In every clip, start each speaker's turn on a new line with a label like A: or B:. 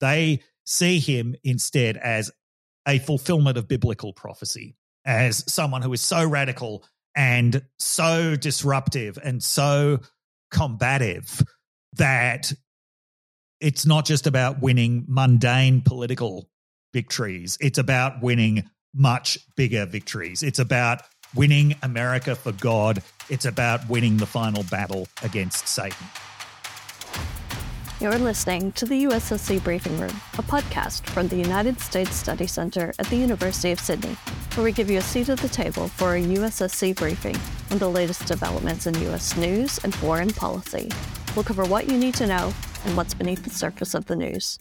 A: They see him instead as a fulfillment of biblical prophecy, as someone who is so radical and so disruptive and so combative that it's not just about winning mundane political victories, it's about winning much bigger victories. It's about winning America for God, it's about winning the final battle against Satan.
B: You're listening to the USSC Briefing Room, a podcast from the United States Study Center at the University of Sydney, where we give you a seat at the table for a USSC briefing on the latest developments in US news and foreign policy. We'll cover what you need to know and what's beneath the surface of the news.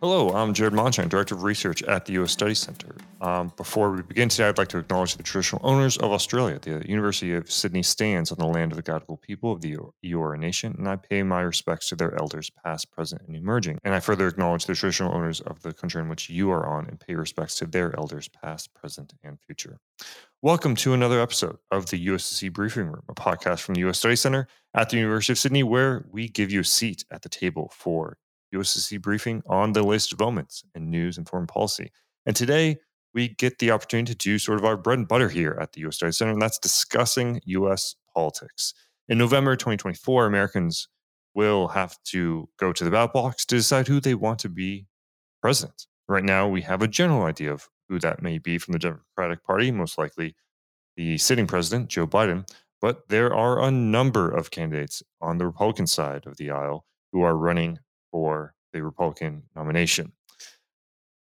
C: Hello, I'm Jared Mondschein, Director of Research at the U.S. Study Center. Um, before we begin today, I'd like to acknowledge the traditional owners of Australia. The University of Sydney stands on the land of the Gadigal people of the Eora Nation, and I pay my respects to their elders, past, present, and emerging. And I further acknowledge the traditional owners of the country in which you are on and pay respects to their elders, past, present, and future. Welcome to another episode of the USSC Briefing Room, a podcast from the U.S. Study Center at the University of Sydney, where we give you a seat at the table for USSC briefing on the latest developments in news and foreign policy. And today we get the opportunity to do sort of our bread and butter here at the US Study Center, and that's discussing US politics. In November 2024, Americans will have to go to the ballot box to decide who they want to be president. Right now, we have a general idea of who that may be from the Democratic Party, most likely the sitting president, Joe Biden. But there are a number of candidates on the Republican side of the aisle who are running for the Republican nomination.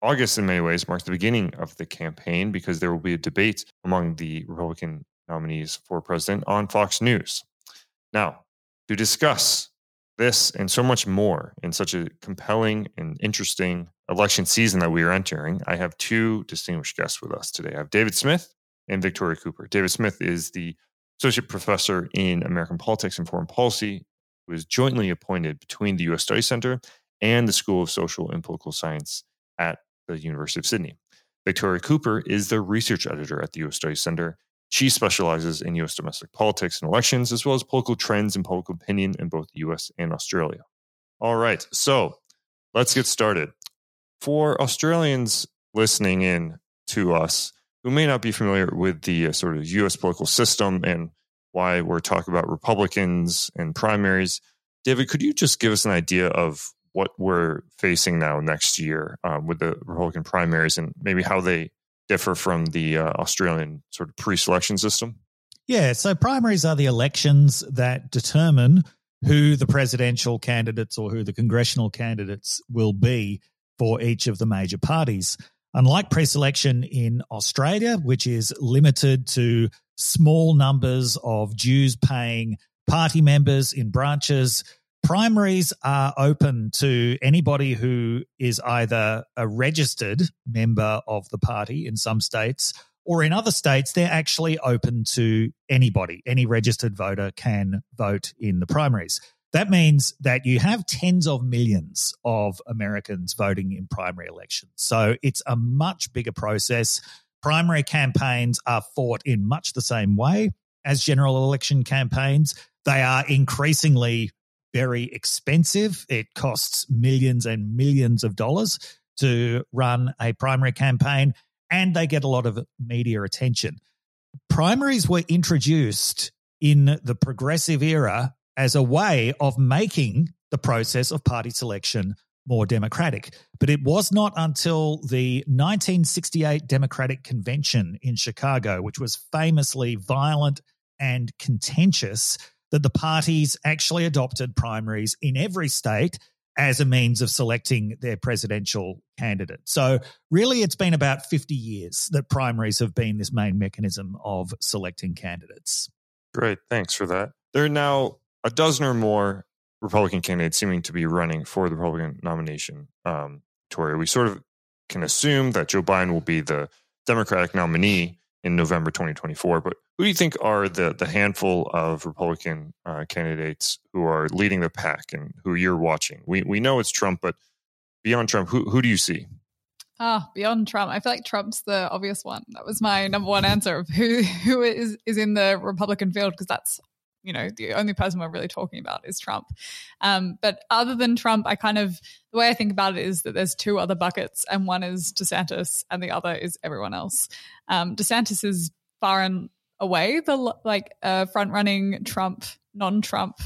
C: August, in many ways, marks the beginning of the campaign because there will be a debate among the Republican nominees for president on Fox News. Now, to discuss this and so much more in such a compelling and interesting election season that we are entering, I have two distinguished guests with us today. I have David Smith and Victoria Cooper. David Smith is the Associate Professor in American Politics and Foreign Policy was jointly appointed between the U.S. Study Center and the School of Social and Political Science at the University of Sydney. Victoria Cooper is the research editor at the U.S. Studies Center. She specializes in U.S. domestic politics and elections, as well as political trends and public opinion in both the U.S. and Australia. All right, so let's get started. For Australians listening in to us who may not be familiar with the uh, sort of U.S. political system and why we're talking about Republicans and primaries. David, could you just give us an idea of what we're facing now next year um, with the Republican primaries and maybe how they differ from the uh, Australian sort of pre selection system?
A: Yeah, so primaries are the elections that determine who the presidential candidates or who the congressional candidates will be for each of the major parties. Unlike pre selection in Australia, which is limited to small numbers of dues paying party members in branches. Primaries are open to anybody who is either a registered member of the party in some states, or in other states, they're actually open to anybody. Any registered voter can vote in the primaries. That means that you have tens of millions of Americans voting in primary elections. So it's a much bigger process Primary campaigns are fought in much the same way as general election campaigns. They are increasingly very expensive. It costs millions and millions of dollars to run a primary campaign, and they get a lot of media attention. Primaries were introduced in the progressive era as a way of making the process of party selection more democratic. But it was not until the 1968 Democratic Convention in Chicago, which was famously violent and contentious, that the parties actually adopted primaries in every state as a means of selecting their presidential candidate. So, really, it's been about 50 years that primaries have been this main mechanism of selecting candidates.
C: Great. Thanks for that. There are now a dozen or more Republican candidates seeming to be running for the Republican nomination. Um, Toria, we sort of can assume that Joe Biden will be the Democratic nominee in November 2024. But who do you think are the the handful of Republican uh, candidates who are leading the pack and who you're watching? We we know it's Trump, but beyond Trump, who who do you see?
D: Ah, beyond Trump, I feel like Trump's the obvious one. That was my number one answer of who who is is in the Republican field because that's you know, the only person we're really talking about is Trump. Um, but other than Trump, I kind of, the way I think about it is that there's two other buckets, and one is DeSantis, and the other is everyone else. Um, DeSantis is far and away the like uh, front running Trump, non Trump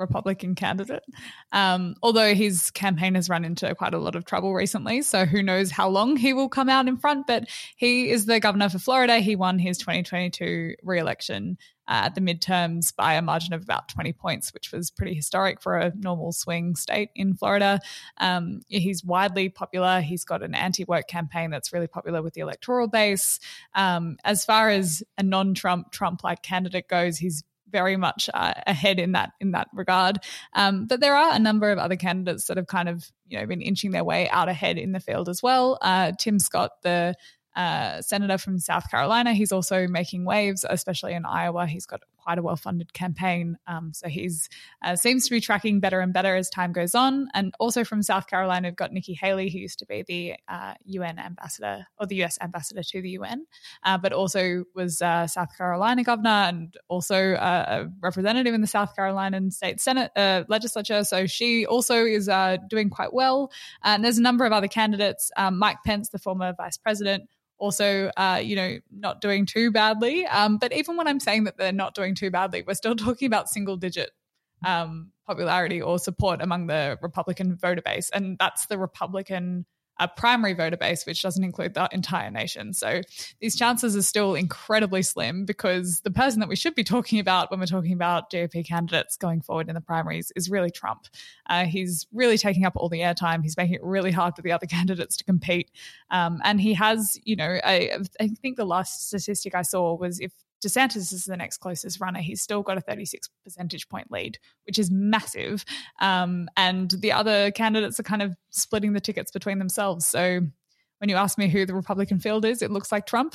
D: Republican candidate. Um, although his campaign has run into quite a lot of trouble recently. So who knows how long he will come out in front. But he is the governor for Florida. He won his 2022 reelection uh, at the midterms by a margin of about 20 points, which was pretty historic for a normal swing state in Florida. Um, he's widely popular. He's got an anti woke campaign that's really popular with the electoral base. Um, as far as a non Trump, Trump like candidate goes, he's very much uh, ahead in that in that regard. Um, but there are a number of other candidates that have kind of you know been inching their way out ahead in the field as well. Uh, Tim Scott, the uh, senator from South Carolina. He's also making waves, especially in Iowa. He's got quite a well-funded campaign, um, so he's uh, seems to be tracking better and better as time goes on. And also from South Carolina, we've got Nikki Haley, who used to be the uh, UN ambassador or the US ambassador to the UN, uh, but also was uh, South Carolina governor and also uh, a representative in the South Carolina State Senate legislature. So she also is doing quite well. And there's a number of other candidates. Um, Mike Pence, the former vice president also, uh, you know, not doing too badly. Um, but even when I'm saying that they're not doing too badly, we're still talking about single digit um, popularity or support among the Republican voter base. And that's the Republican a primary voter base, which doesn't include the entire nation. So these chances are still incredibly slim because the person that we should be talking about when we're talking about GOP candidates going forward in the primaries is really Trump. Uh, he's really taking up all the airtime. He's making it really hard for the other candidates to compete. Um, and he has, you know, I, I think the last statistic I saw was if DeSantis is the next closest runner. He's still got a 36 percentage point lead, which is massive. Um, and the other candidates are kind of splitting the tickets between themselves. So when you ask me who the Republican field is, it looks like Trump,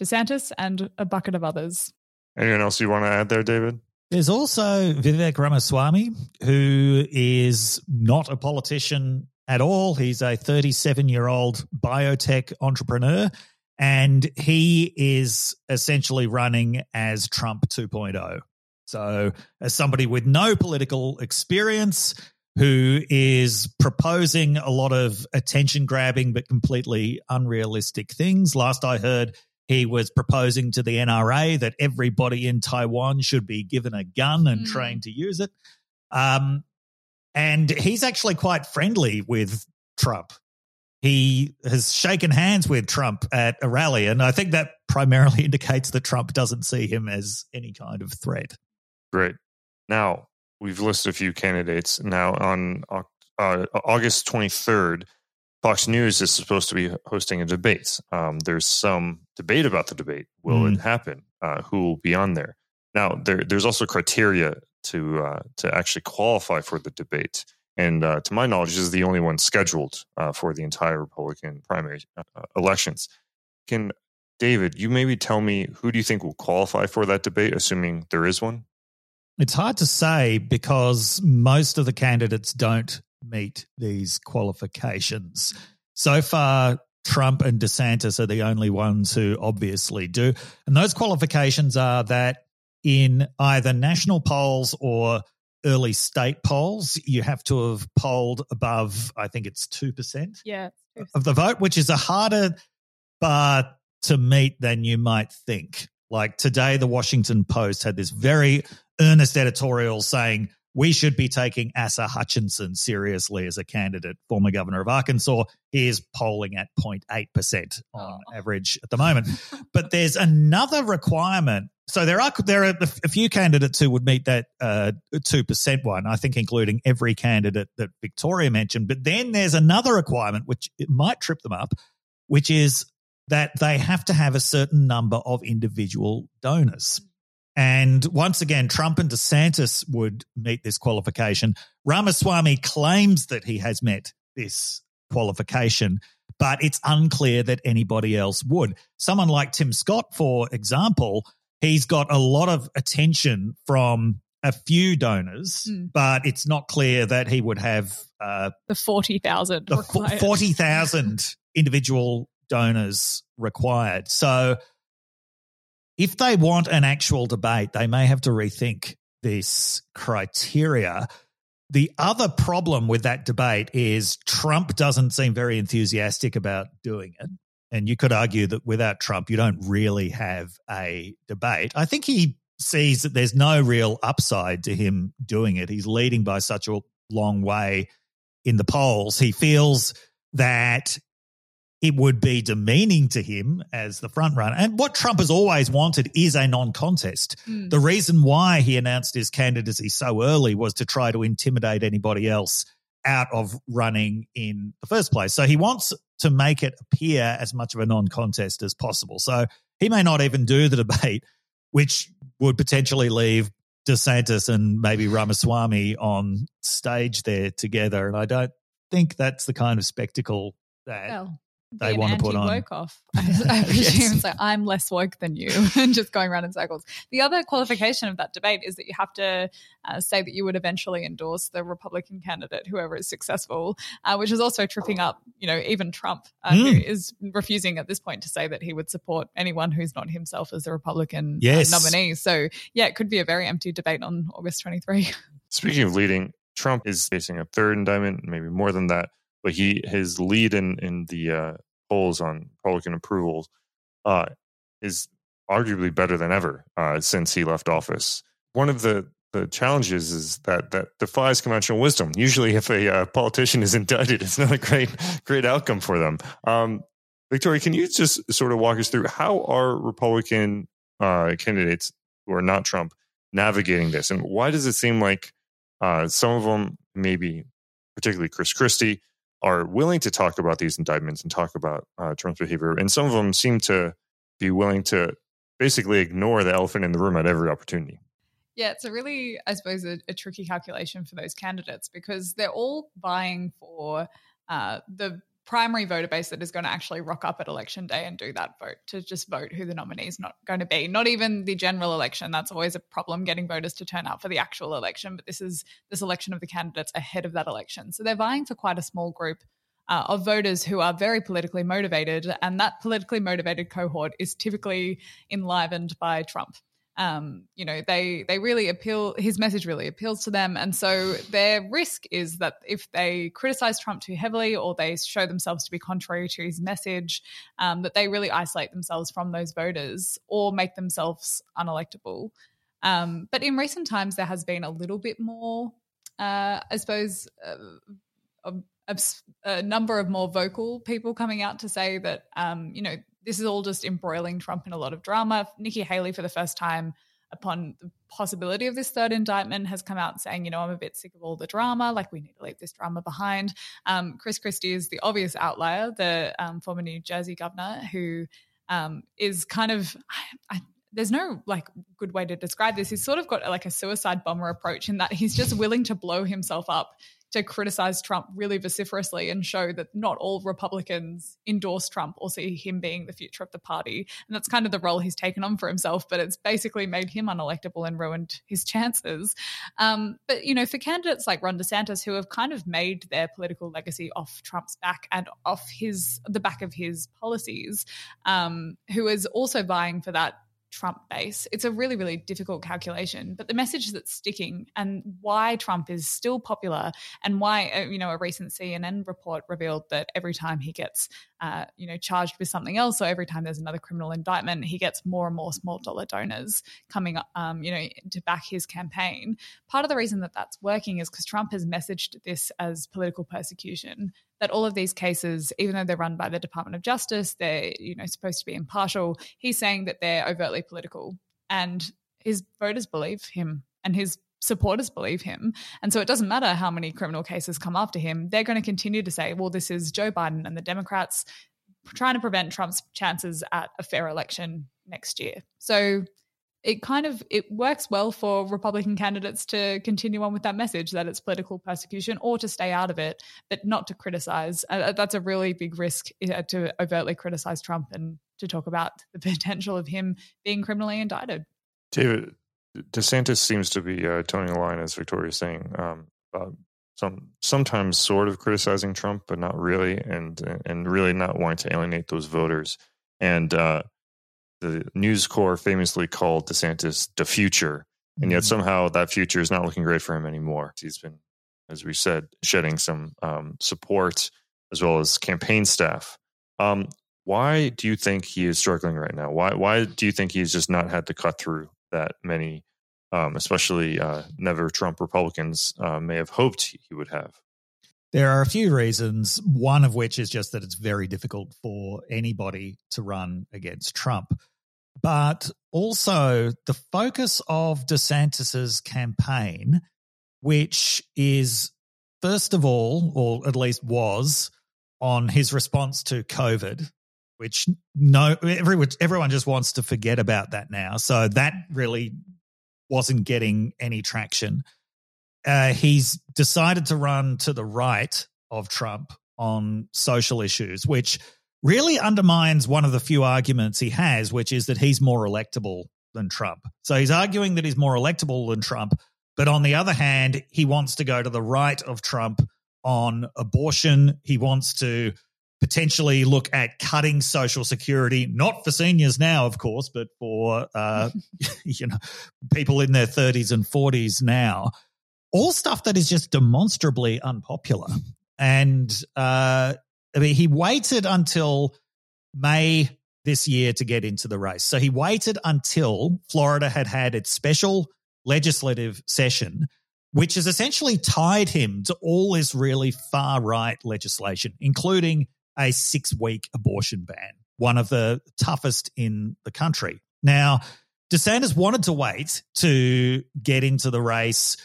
D: DeSantis, and a bucket of others.
C: Anyone else you want to add there, David?
A: There's also Vivek Ramaswamy, who is not a politician at all. He's a 37 year old biotech entrepreneur and he is essentially running as Trump 2.0. So, as somebody with no political experience, who is proposing a lot of attention grabbing but completely unrealistic things. Last I heard, he was proposing to the NRA that everybody in Taiwan should be given a gun and mm. trained to use it. Um, and he's actually quite friendly with Trump he has shaken hands with Trump at a rally. And I think that primarily indicates that Trump doesn't see him as any kind of threat.
C: Great. Now, we've listed a few candidates. Now, on uh, August 23rd, Fox News is supposed to be hosting a debate. Um, there's some debate about the debate. Will mm. it happen? Uh, who will be on there? Now, there, there's also criteria to uh, to actually qualify for the debate and uh, to my knowledge, is the only one scheduled uh, for the entire Republican primary uh, elections. Can David, you maybe tell me who do you think will qualify for that debate, assuming there is one?
A: It's hard to say because most of the candidates don't meet these qualifications. So far, Trump and DeSantis are the only ones who obviously do. And those qualifications are that in either national polls or early state polls, you have to have polled above, I think it's 2%.
D: Yeah.
A: Of the vote, which is a harder bar to meet than you might think. Like today, the Washington Post had this very earnest editorial saying we should be taking Asa Hutchinson seriously as a candidate, former governor of Arkansas. He is polling at 0.8% on oh. average at the moment. but there's another requirement so there are there are a few candidates who would meet that uh, two uh, percent one. I think, including every candidate that Victoria mentioned. But then there's another requirement which might trip them up, which is that they have to have a certain number of individual donors. And once again, Trump and DeSantis would meet this qualification. Ramaswamy claims that he has met this qualification, but it's unclear that anybody else would. Someone like Tim Scott, for example he's got a lot of attention from a few donors, mm. but it's not clear that he would have uh,
D: the 40,000
A: the 40,000 individual donors required. So if they want an actual debate, they may have to rethink this criteria. The other problem with that debate is Trump doesn't seem very enthusiastic about doing it. And you could argue that without Trump, you don't really have a debate. I think he sees that there's no real upside to him doing it. He's leading by such a long way in the polls. He feels that it would be demeaning to him as the front runner. And what Trump has always wanted is a non contest. Mm. The reason why he announced his candidacy so early was to try to intimidate anybody else out of running in the first place. So he wants to make it appear as much of a non contest as possible. So he may not even do the debate, which would potentially leave DeSantis and maybe Ramaswamy on stage there together. And I don't think that's the kind of spectacle that they want to put on.
D: Woke off. I, I presume yes. so. I'm less woke than you, and just going around in circles. The other qualification of that debate is that you have to uh, say that you would eventually endorse the Republican candidate, whoever is successful, uh, which is also tripping up, you know, even Trump, uh, mm. who is refusing at this point to say that he would support anyone who's not himself as a Republican uh, yes. nominee. So, yeah, it could be a very empty debate on August 23.
C: Speaking of leading, Trump is facing a third indictment, maybe more than that but he his lead in in the uh, polls on Republican approvals uh, is arguably better than ever uh, since he left office. One of the the challenges is that that defies conventional wisdom. Usually, if a uh, politician is indicted, it's not a great great outcome for them. Um, Victoria, can you just sort of walk us through how are Republican uh, candidates who are not Trump navigating this, and why does it seem like uh, some of them, maybe particularly Chris Christie, are willing to talk about these indictments and talk about uh, Trump's behavior, and some of them seem to be willing to basically ignore the elephant in the room at every opportunity.
D: Yeah, it's a really, I suppose, a, a tricky calculation for those candidates because they're all vying for uh, the primary voter base that is going to actually rock up at election day and do that vote to just vote who the nominee is not going to be. Not even the general election. That's always a problem getting voters to turn out for the actual election. But this is this election of the candidates ahead of that election. So they're vying for quite a small group uh, of voters who are very politically motivated. And that politically motivated cohort is typically enlivened by Trump um, you know they they really appeal his message really appeals to them. And so their risk is that if they criticize trump too heavily or they show themselves to be contrary to his message um, that they really isolate themselves from those voters or make themselves unelectable. Um, but in recent times there has been a little bit more uh, i suppose uh, a, a, number of more vocal people coming out to say that um, you know this is all just embroiling Trump in a lot of drama. Nikki Haley, for the first time, upon the possibility of this third indictment, has come out saying, you know, I'm a bit sick of all the drama. Like, we need to leave this drama behind. Um, Chris Christie is the obvious outlier, the um, former New Jersey governor, who um, is kind of. I, I, there's no like good way to describe this. He's sort of got like a suicide bomber approach in that he's just willing to blow himself up to criticize Trump really vociferously and show that not all Republicans endorse Trump or see him being the future of the party. And that's kind of the role he's taken on for himself, but it's basically made him unelectable and ruined his chances. Um, but, you know, for candidates like Ron DeSantis, who have kind of made their political legacy off Trump's back and off his the back of his policies, um, who is also vying for that Trump base. It's a really, really difficult calculation, but the message that's sticking and why Trump is still popular and why, uh, you know, a recent CNN report revealed that every time he gets, uh, you know, charged with something else or every time there's another criminal indictment, he gets more and more small dollar donors coming, um, you know, to back his campaign. Part of the reason that that's working is because Trump has messaged this as political persecution that all of these cases, even though they're run by the Department of Justice, they're you know supposed to be impartial. He's saying that they're overtly political, and his voters believe him, and his supporters believe him. And so it doesn't matter how many criminal cases come after him; they're going to continue to say, "Well, this is Joe Biden and the Democrats." Trying to prevent Trump's chances at a fair election next year. So it kind of it works well for republican candidates to continue on with that message that it's political persecution or to stay out of it but not to criticize. Uh, uh that's a really big risk uh, to overtly criticize trump and to talk about the potential of him being criminally indicted.
C: David desantis seems to be uh, toning a line as victoria's saying um, some sometimes sort of criticizing trump but not really and and really not wanting to alienate those voters. And uh, the News Corp famously called DeSantis the future. and yet
A: Mm.
C: somehow that future is not looking great for him anymore. He's been, as we said, shedding some um, support as well as campaign staff. Um, why do you think he is struggling right now? Why why do you think he's just not had to cut through that many, um, especially uh, never Trump Republicans uh, may have hoped he would have?
A: There are a few reasons, one of which is just that it's very difficult for anybody to run against Trump. But also the focus of DeSantis's campaign, which is first of all, or at least was, on his response to COVID, which no everyone everyone just wants to forget about that now. So that really wasn't getting any traction. Uh, he's decided to run to the right of Trump on social issues, which really undermines one of the few arguments he has, which is that he's more electable than Trump. So he's arguing that he's more electable than Trump. But on the other hand, he wants to go to the right of Trump on abortion. He wants to potentially look at cutting social security, not for seniors now, of course, but for uh, you know people in their 30s and 40s now. All stuff that is just demonstrably unpopular. And uh, I mean, he waited until May this year to get into the race. So he waited until Florida had had its special legislative session, which has essentially tied him to all this really far right legislation, including a six week abortion ban, one of the toughest in the country. Now, DeSantis wanted to wait to get into the race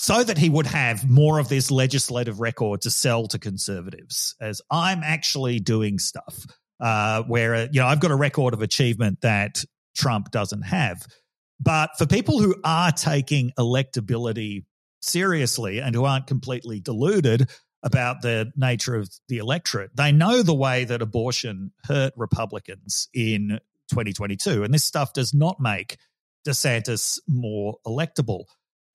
A: so that he would have more of this legislative record to sell to conservatives as I'm actually doing stuff uh, where, uh, you know, I've got a record of achievement that Trump doesn't have. But for people who are taking electability seriously and who aren't completely deluded about the nature of the electorate, they know the way that abortion hurt Republicans in 2022. And this stuff does not make DeSantis more electable.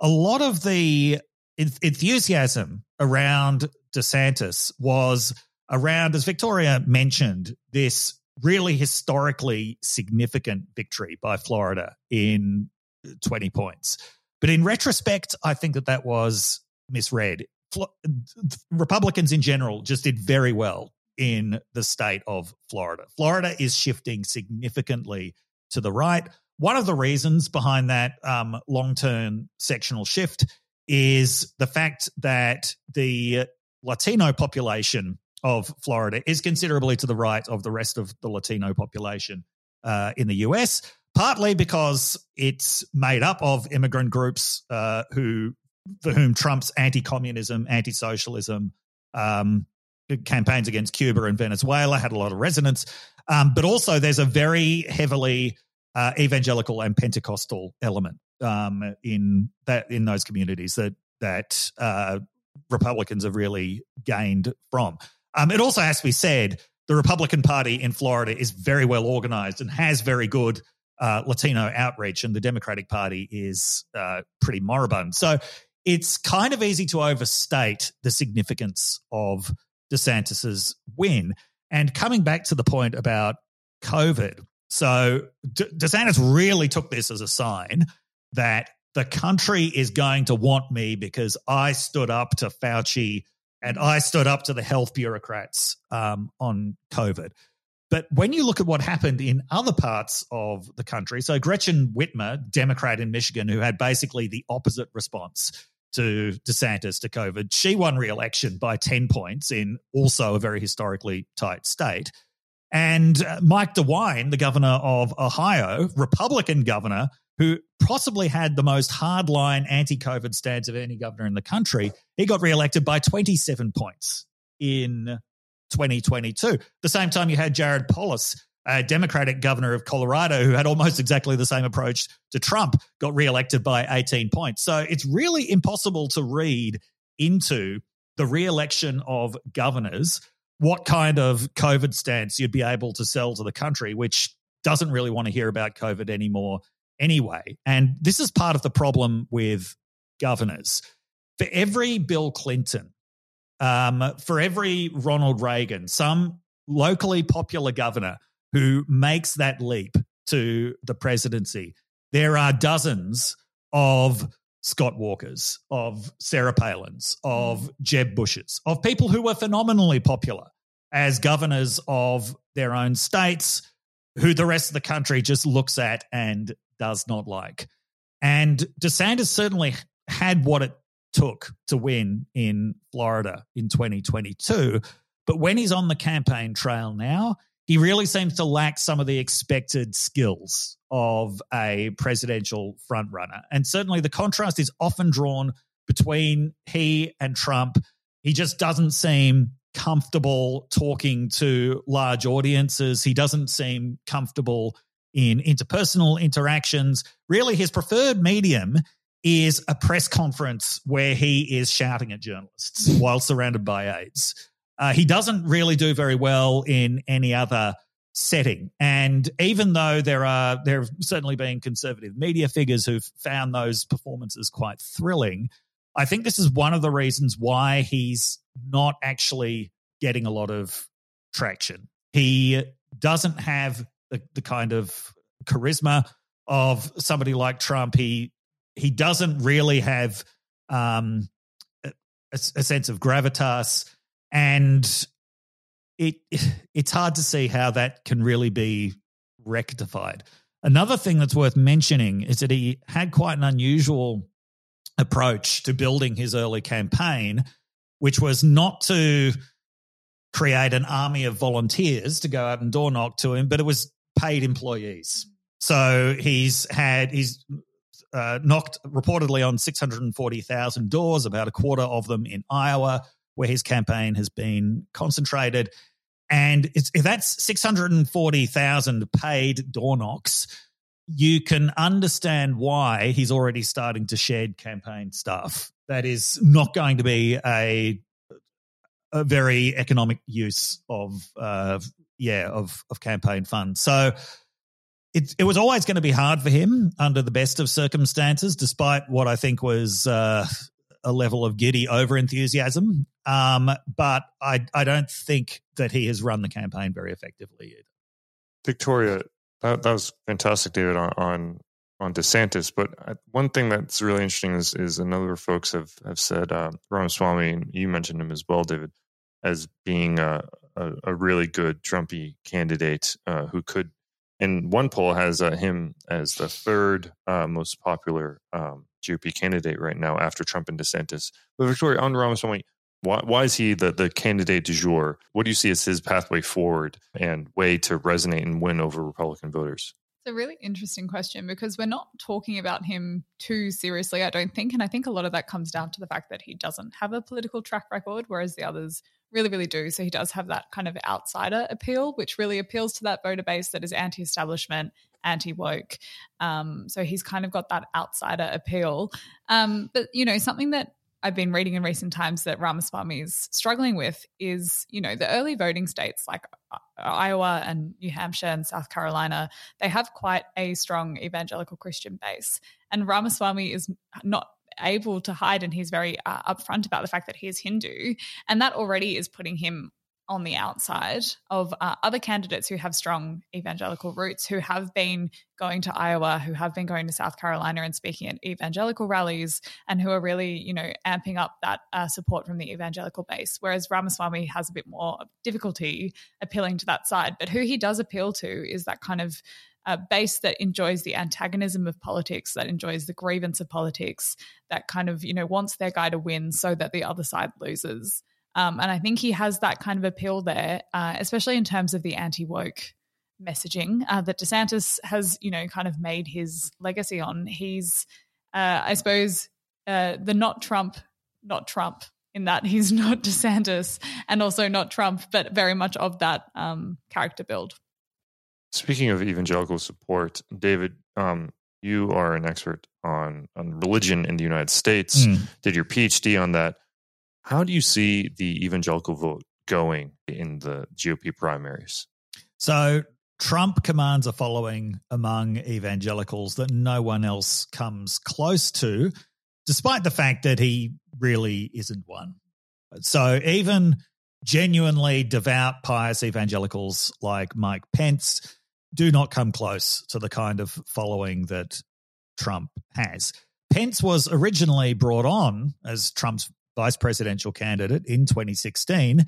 A: A lot of the enthusiasm around DeSantis was around, as Victoria mentioned, this really historically significant victory by Florida in 20 points. But in retrospect, I think that that was misread. Republicans in general just did very well in the state of Florida. Florida is shifting significantly to the right. One of the reasons behind that um, long term sectional shift is the fact that the Latino population of Florida is considerably to the right of the rest of the Latino population uh, in the US, partly because it's made up of immigrant groups uh, who, for whom Trump's anti-communism, anti-socialism um, campaigns against Cuba and Venezuela had a lot of resonance. Um, but also, there's a very heavily uh, evangelical and Pentecostal element um, in that in those communities that that uh, Republicans have really gained from. Um, it also has to be said the Republican Party in Florida is very well organized and has very good uh, Latino outreach, and the Democratic Party is uh, pretty moribund. So it's kind of easy to overstate the significance of DeSantis's win. And coming back to the point about COVID, so De- DeSantis really took this as a sign that the country is going to want me because I stood up to Fauci and I stood up to the health bureaucrats um, on COVID. But when you look at what happened in other parts of the country, so Gretchen Whitmer, Democrat in Michigan, who had basically the opposite response to DeSantis to COVID, she won re election by 10 points in also a very historically tight state. And uh, Mike DeWine, the governor of Ohio, Republican governor, who possibly had the most hardline anti COVID stance of any governor in the country, he got reelected by 27 points in 2022. The same time, you had Jared Polis, a Democratic governor of Colorado, who had almost exactly the same approach to Trump, got reelected by 18 points. So it's really impossible to read into the reelection of governors what kind of COVID stance you'd be able to sell to the country, which doesn't really want to hear about COVID anymore anyway. And this is part of the problem with governors. For every Bill Clinton, um, for every Ronald Reagan, some locally popular governor who makes that leap to the presidency, there are dozens of Scott Walkers, of Sarah Palins, of mm. Jeb Bushes, of people who were phenomenally popular as governors of their own states, who the rest of the country just looks at and does not like. And DeSantis certainly had what it took to win in Florida in 2022. But when he's on the campaign trail now, he really seems to lack some of the expected skills of a presidential frontrunner. And certainly the contrast is often drawn between he and Trump. He just doesn't seem comfortable talking to large audiences. He doesn't seem comfortable in interpersonal interactions. Really, his preferred medium is a press conference where he is shouting at journalists while surrounded by aides. Uh, he doesn't really do very well in any other setting. And even though there are there have certainly been conservative media figures who've found those performances quite thrilling, I think this is one of the reasons why he's not actually getting a lot of traction. He doesn't have the, the kind of charisma of somebody like Trump. He he doesn't really have um, a, a sense of gravitas, and it it's hard to see how that can really be rectified. Another thing that's worth mentioning is that he had quite an unusual approach to building his early campaign, which was not to create an army of volunteers to go out and door knock to him, but it was paid employees. So he's had he's uh, knocked reportedly on 640,000 doors, about a quarter of them in Iowa, where his campaign has been concentrated. And if that's 640,000 paid door knocks, you can understand why he's already starting to shed campaign stuff. That is not going to be a, a very economic use of, uh, yeah, of, of campaign funds. So it, it was always going to be hard for him under the best of circumstances, despite what I think was uh, a level of giddy over enthusiasm. Um, but I, I don't think that he has run the campaign very effectively either.
C: Victoria, that, that was fantastic, David, on, on on DeSantis. But one thing that's really interesting is, is another folks have have said uh, Ramaswamy, and you mentioned him as well, David, as being a, a, a really good Trumpy candidate uh, who could and one poll has uh, him as the third uh, most popular um, GOP candidate right now after Trump and DeSantis. But Victoria, on Ramaswamy, why, why is he the, the candidate du jour? What do you see as his pathway forward and way to resonate and win over Republican voters?
D: It's a really interesting question because we're not talking about him too seriously, I don't think. And I think a lot of that comes down to the fact that he doesn't have a political track record, whereas the others really, really do. So he does have that kind of outsider appeal, which really appeals to that voter base that is anti establishment, anti woke. Um, so he's kind of got that outsider appeal. Um, but, you know, something that I've been reading in recent times that Ramaswamy is struggling with is, you know, the early voting states like Iowa and New Hampshire and South Carolina, they have quite a strong evangelical Christian base. And Ramaswamy is not able to hide and he's very uh, upfront about the fact that he is Hindu. And that already is putting him on the outside of uh, other candidates who have strong evangelical roots, who have been going to Iowa, who have been going to South Carolina and speaking at evangelical rallies, and who are really, you know, amping up that uh, support from the evangelical base. Whereas Ramaswamy has a bit more difficulty appealing to that side. But who he does appeal to is that kind of a base that enjoys the antagonism of politics, that enjoys the grievance of politics, that kind of, you know, wants their guy to win so that the other side loses. Um, and I think he has that kind of appeal there, uh, especially in terms of the anti woke messaging uh, that DeSantis has, you know, kind of made his legacy on. He's, uh, I suppose, uh, the not Trump, not Trump in that he's not DeSantis and also not Trump, but very much of that um, character build.
C: Speaking of evangelical support, David, um, you are an expert on, on religion in the United States, mm. did your PhD on that. How do you see the evangelical vote going in the GOP primaries?
A: So, Trump commands a following among evangelicals that no one else comes close to, despite the fact that he really isn't one. So, even genuinely devout, pious evangelicals like Mike Pence do not come close to the kind of following that Trump has. Pence was originally brought on as Trump's vice presidential candidate in 2016,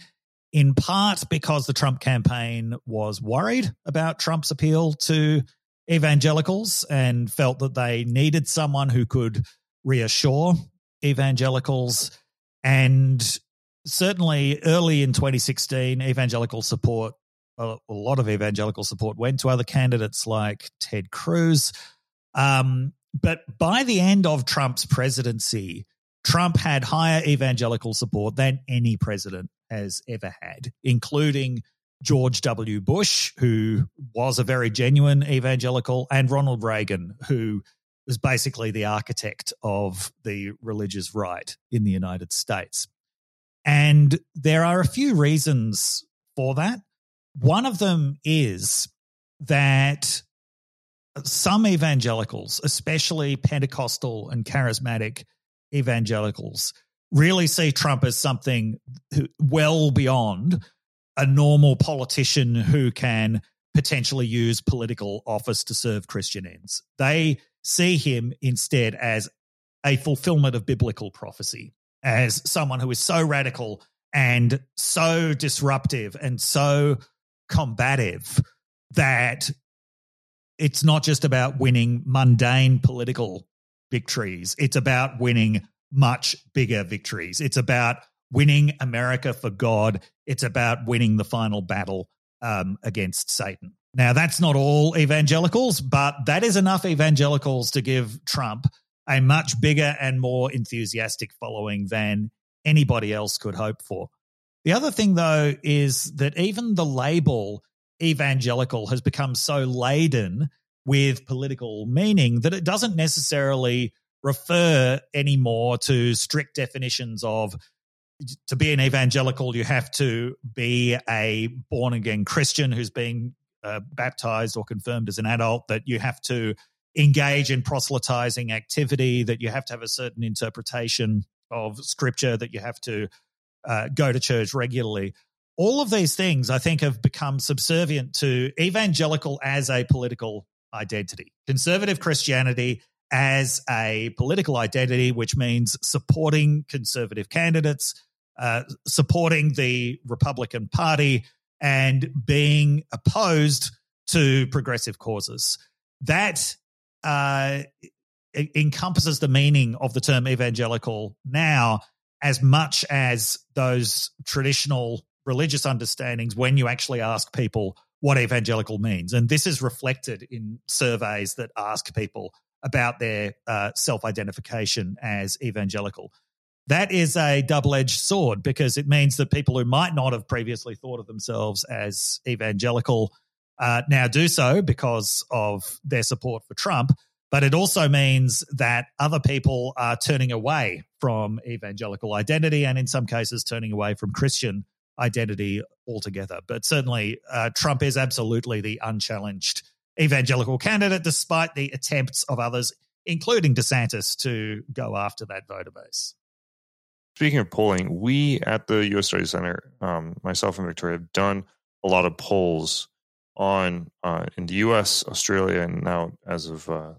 A: in part because the Trump campaign was worried about Trump's appeal to evangelicals and felt that they needed someone who could reassure evangelicals. And certainly early in 2016, evangelical support, a lot of evangelical support went to other candidates like Ted Cruz. Um, but by the end of Trump's presidency, Trump had higher evangelical support than any president has ever had, including George W. Bush, who was a very genuine evangelical, and Ronald Reagan, who was basically the architect of the religious right in the United States. And there are a few reasons for that. One of them is that some evangelicals, especially Pentecostal and charismatic evangelicals, really see Trump as something well beyond a normal politician who can potentially use political office to serve Christian ends. They see him instead as a fulfillment of biblical prophecy, as someone who is so radical and so disruptive and so combative that it's not just about winning mundane political victories, it's about winning much bigger victories. It's about winning America for God, it's about winning the final battle um, against Satan. Now, that's not all evangelicals, but that is enough evangelicals to give Trump a much bigger and more enthusiastic following than anybody else could hope for. The other thing, though, is that even the label evangelical has become so laden with political meaning that it doesn't necessarily refer anymore to strict definitions of to be an evangelical, you have to be a born again Christian who's been uh, baptized or confirmed as an adult, that you have to engage in proselytizing activity, that you have to have a certain interpretation of scripture, that you have to uh, go to church regularly. All of these things, I think, have become subservient to evangelical as a political identity. Conservative Christianity as a political identity, which means supporting conservative candidates, uh, supporting the Republican Party, and being opposed to progressive causes. That uh, encompasses the meaning of the term evangelical now as much as those traditional religious understandings when you actually ask people what evangelical means. And this is reflected in surveys that ask people about their uh, self identification as evangelical. That is a double edged sword because it means that people who might not have previously thought of themselves as evangelical uh, now do so because of their support for Trump. But it also means that other people are turning away from evangelical identity and, in some cases, turning away from Christian identity altogether. But certainly, uh, Trump is absolutely the unchallenged evangelical candidate, despite the attempts of others, including DeSantis, to go after that voter base.
C: Speaking of polling, we at the U.S. Study Center, um, myself and Victoria, have done a lot of polls on uh, in the U.S., Australia, and now as of uh,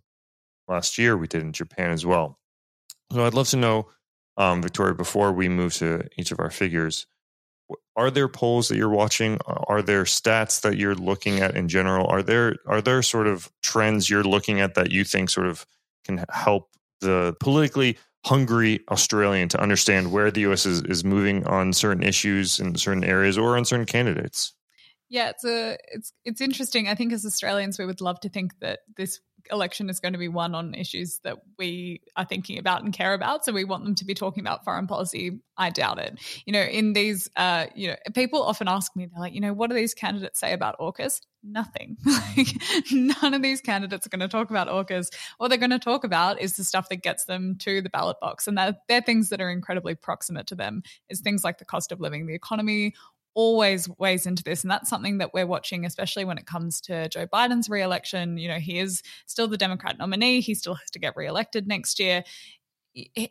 C: last year, we did in Japan as well. So I'd love to know, um, Victoria, before we move to each of our figures, are there polls that you're watching? Are there stats that you're looking at in general? Are there are there sort of trends you're looking at that you think sort of can help the politically hungry australian to understand where the us is, is moving on certain issues in certain areas or on certain candidates?
D: Yeah it's a it's it's interesting. I think as australians we would love to think that this election is going to be won on issues that we are thinking about and care about. So we want them to be talking about foreign policy. I doubt it. You know, in these, uh, you know, people often ask me, they're like, you know, what do these candidates say about AUKUS? Nothing. like, none of these candidates are going to talk about AUKUS. What they're going to talk about is the stuff that gets them to the ballot box. And they're things that are incredibly proximate to them, is things like the cost of living, the economy, always weighs into this. And that's something that we're watching, especially when it comes to Joe Biden's reelection. You know, he is still the Democrat nominee, he still has to get reelected next year.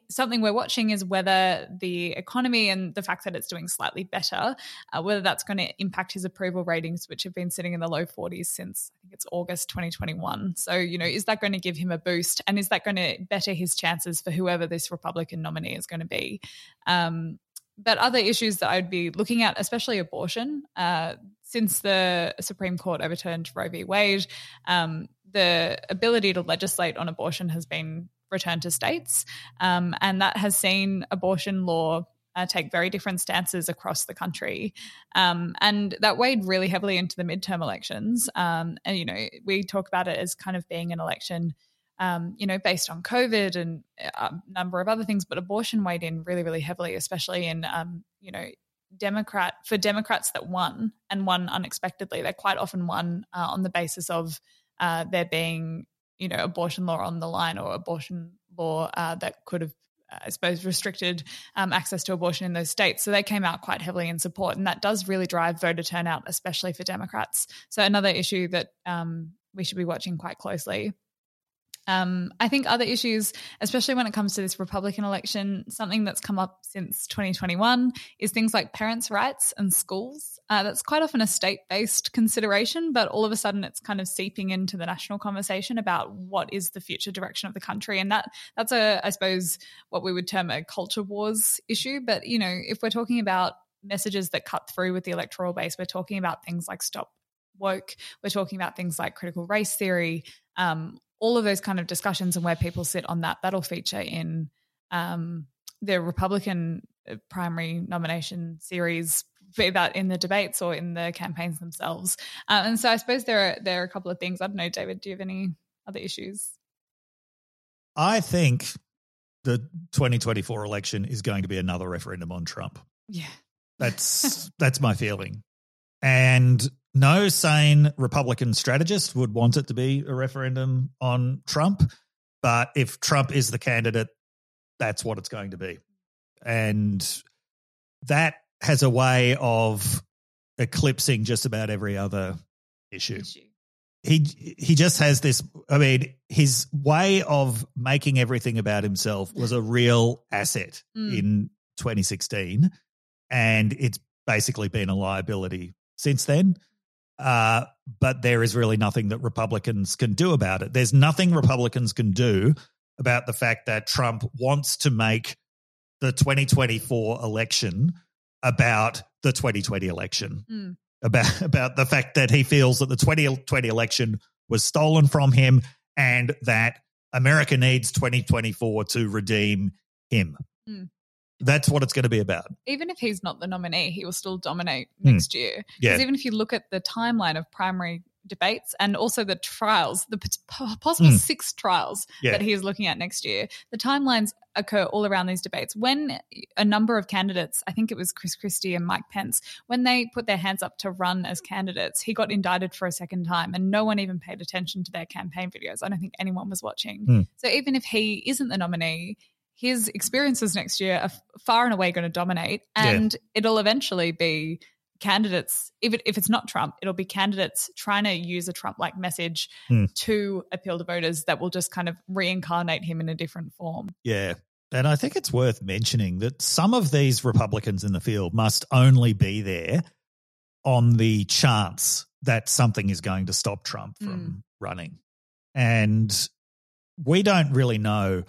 D: something we're watching is whether the economy and the fact that it's doing slightly better, uh, whether that's going to impact his approval ratings, which have been sitting in the low 40s since I think it's August 2021. So, you know, is that going to give him a boost? And is that going to better his chances for whoever this Republican nominee is going to be? Um, but other issues that I'd be looking at, especially abortion, uh, since the Supreme Court overturned Roe v. Wade, um, the ability to legislate on abortion has been returned to states. Um, and that has seen abortion law uh, take very different stances across the country. Um, and that weighed really heavily into the midterm elections. Um, and, you know, we talk about it as kind of being an election. Um, you know, based on COVID and a number of other things, but abortion weighed in really, really heavily, especially in, um, you know, Democrat for Democrats that won and won unexpectedly. They quite often won uh, on the basis of uh, there being you know abortion law on the line or abortion law uh, that could have I suppose, restricted um, access to abortion in those states. So they came out quite heavily in support, and that does really drive voter turnout, especially for Democrats. So another issue that um, we should be watching quite closely. Um, I think other issues, especially when it comes to this Republican election, something that's come up since 2021 is things like parents' rights and schools. Uh, that's quite often a state based consideration, but all of a sudden it's kind of seeping into the national conversation about what is the future direction of the country. And that that's a, I suppose, what we would term a culture wars issue. But, you know, if we're talking about messages that cut through with the electoral base, we're talking about things like stop woke, we're talking about things like critical race theory. Um, all of those kind of discussions and where people sit on that that'll feature in um, the Republican uh, primary nomination series, be that in the debates or in the campaigns themselves. Uh, and so I suppose there are there are a couple of things. I don't know, David. Do you have any other issues?
A: I think the 2024 election is going to be another referendum on Trump.
D: Yeah,
A: that's that's my feeling. And no sane Republican strategist would want it to be a referendum on Trump. But if Trump is the candidate, that's what it's going to be. And that has a way of eclipsing just about every other issue. issue. He he just has this I mean his way of making everything about himself was a real asset mm. in 2016 and it's basically been a liability since then. Uh, but there is really nothing that Republicans can do about it. There's nothing Republicans can do about the fact that Trump wants to make the 2024 election about the 2020 election, mm. about about the fact that he feels that the 2020 election was stolen from him and that America needs 2024 to redeem him. Mm. That's what it's going to be about.
D: Even if he's not the nominee, he will still dominate mm. next year. Because yeah. even if you look at the timeline of primary debates and also the trials, the possible mm. six trials yeah. that he is looking at next year, the timelines occur all around these debates. When a number of candidates, I think it was Chris Christie and Mike Pence, when they put their hands up to run as candidates, he got indicted for a second time and no one even paid attention to their campaign videos. I don't think anyone was watching. Mm. So even if he isn't the nominee, his experiences next year are far and away going to dominate, and yeah. it'll eventually be candidates. If it, if it's not Trump, it'll be candidates trying to use a Trump-like message hmm. to appeal to voters that will just kind of reincarnate him in a different form.
A: Yeah. And I think it's worth mentioning that some of these Republicans in the field must only be there on the chance that something is going to stop Trump from mm. running. And we don't really know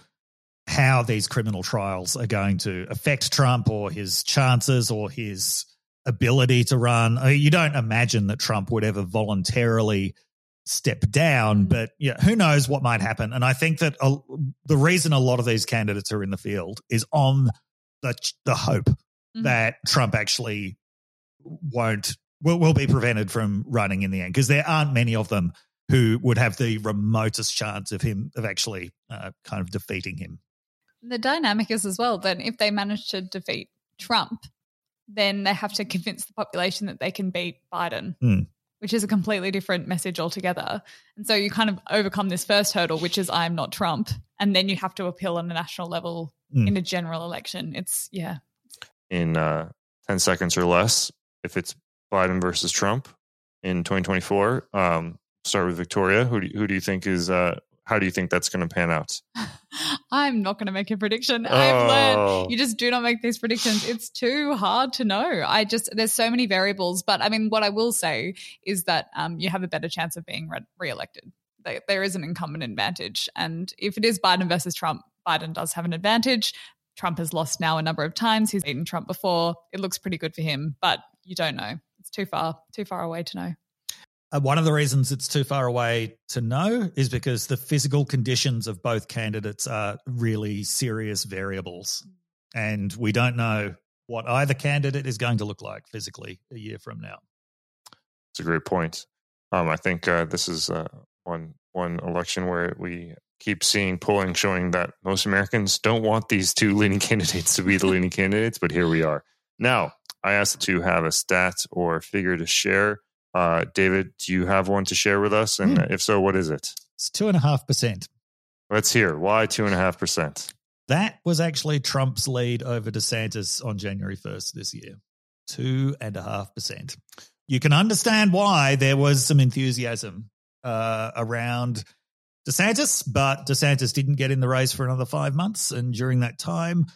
A: how these criminal trials are going to affect Trump or his chances or his ability to run. I mean, you don't imagine that Trump would ever voluntarily step down, but yeah, who knows what might happen. And I think that a, the reason a lot of these candidates are in the field is on the the hope mm-hmm. that Trump actually won't will will be prevented from running in the end because there aren't many of them who would have the remotest chance of him of actually uh, kind of defeating him.
D: The dynamic is as well that if they manage to defeat Trump, then they have to convince the population that they can beat Biden, mm. which is a completely different message altogether. And so you kind of overcome this first hurdle, which is I'm not Trump, and then you have to appeal on a national level mm. in a general election. It's yeah.
C: In uh, ten seconds or less, if it's Biden versus Trump in 2024, um, start with Victoria. Who do you, who do you think is uh, how do you think that's going to pan out?
D: I'm not going to make a prediction. I've
C: Oh.
D: learned you just do not make these predictions. It's too hard to know. I just there's so many variables. But I mean, what I will say is that um, you have a better chance of being re- reelected. There- There is an incumbent advantage, and if it is Biden versus Trump, Biden does have an advantage. Trump has lost now a number of times. He's beaten Trump before. It looks pretty good for him, but you don't know. It's too far, too far away to know.
A: Uh, one of the reasons it's too far away to know is because the physical conditions of both candidates are really serious variables. And we don't know what either candidate is going to look like physically a year from now.
C: It's a great point. Um, I think uh, this is uh, one one election where we keep seeing polling showing that most Americans don't want these two leading candidates to be the leading candidates, but here we are. Now, I asked to have a stat or figure to share. Uh, David, do you have one to share with us? And
A: Hmm.
C: if so, what is it?
A: It's two and a half percent.
C: Let's hear. Why two and a half percent?
A: That was actually Trump's lead over DeSantis on January 1st this year. Two and a half percent. You can understand why there was some enthusiasm uh, around DeSantis, but DeSantis didn't get in the race for another five months. And during that time,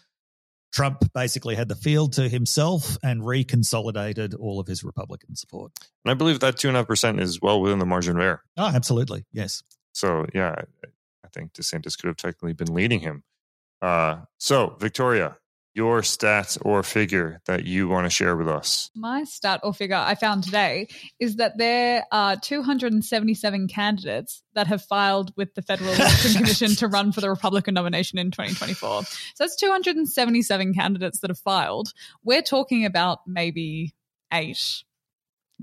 A: Trump basically had the field to himself and reconsolidated all of his Republican support.
C: And I believe that two and a half percent is well within the margin of error.
A: Oh, absolutely. Yes.
C: So yeah, I, I think DeSantis could have technically been leading him. Uh, so Victoria, your stats or figure that you want to share with us.
D: My stat or figure I found today is that there are 277 candidates that have filed with the Federal Election Commission to run for the Republican nomination in 2024. So that's 277 candidates that have filed. We're talking about maybe eight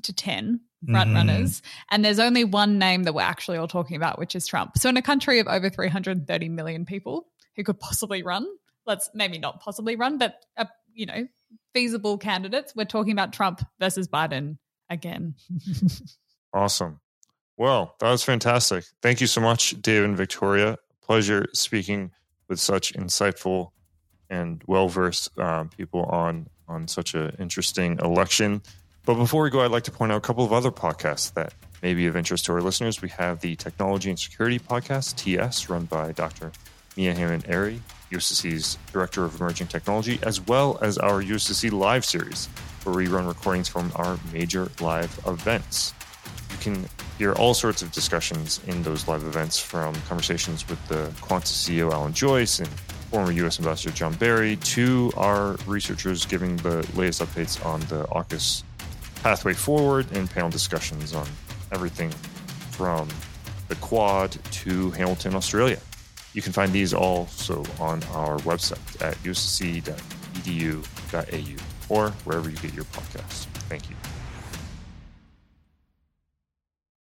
D: to 10 front runners. Mm-hmm. And there's only one name that we're actually all talking about, which is Trump. So in a country of over 330 million people who could possibly run, let's maybe not possibly run, but, uh, you know, feasible candidates, we're talking about Trump versus Biden again.
C: Awesome. Well, that was fantastic. Thank you so much, Dave and Victoria. Pleasure speaking with such insightful and well versed um, people on on such an interesting election. But before we go, I'd like to point out a couple of other podcasts that may be of interest to our listeners. We have the Technology and Security Podcast, TS, run by Dr. Miah Hammond-Errey, USSC's Director of Emerging Technology, as well as our USSC Live series, where we run recordings from our major live events. You can hear all sorts of discussions in those live events from conversations with the Qantas CEO Alan Joyce and former U.S. Ambassador John Berry to our researchers giving the latest updates on the AUKUS pathway forward and panel discussions on everything from the Quad to Hamilton, Australia. You can find these also on our website at ussc.edu.au or wherever you get your podcasts. Thank you.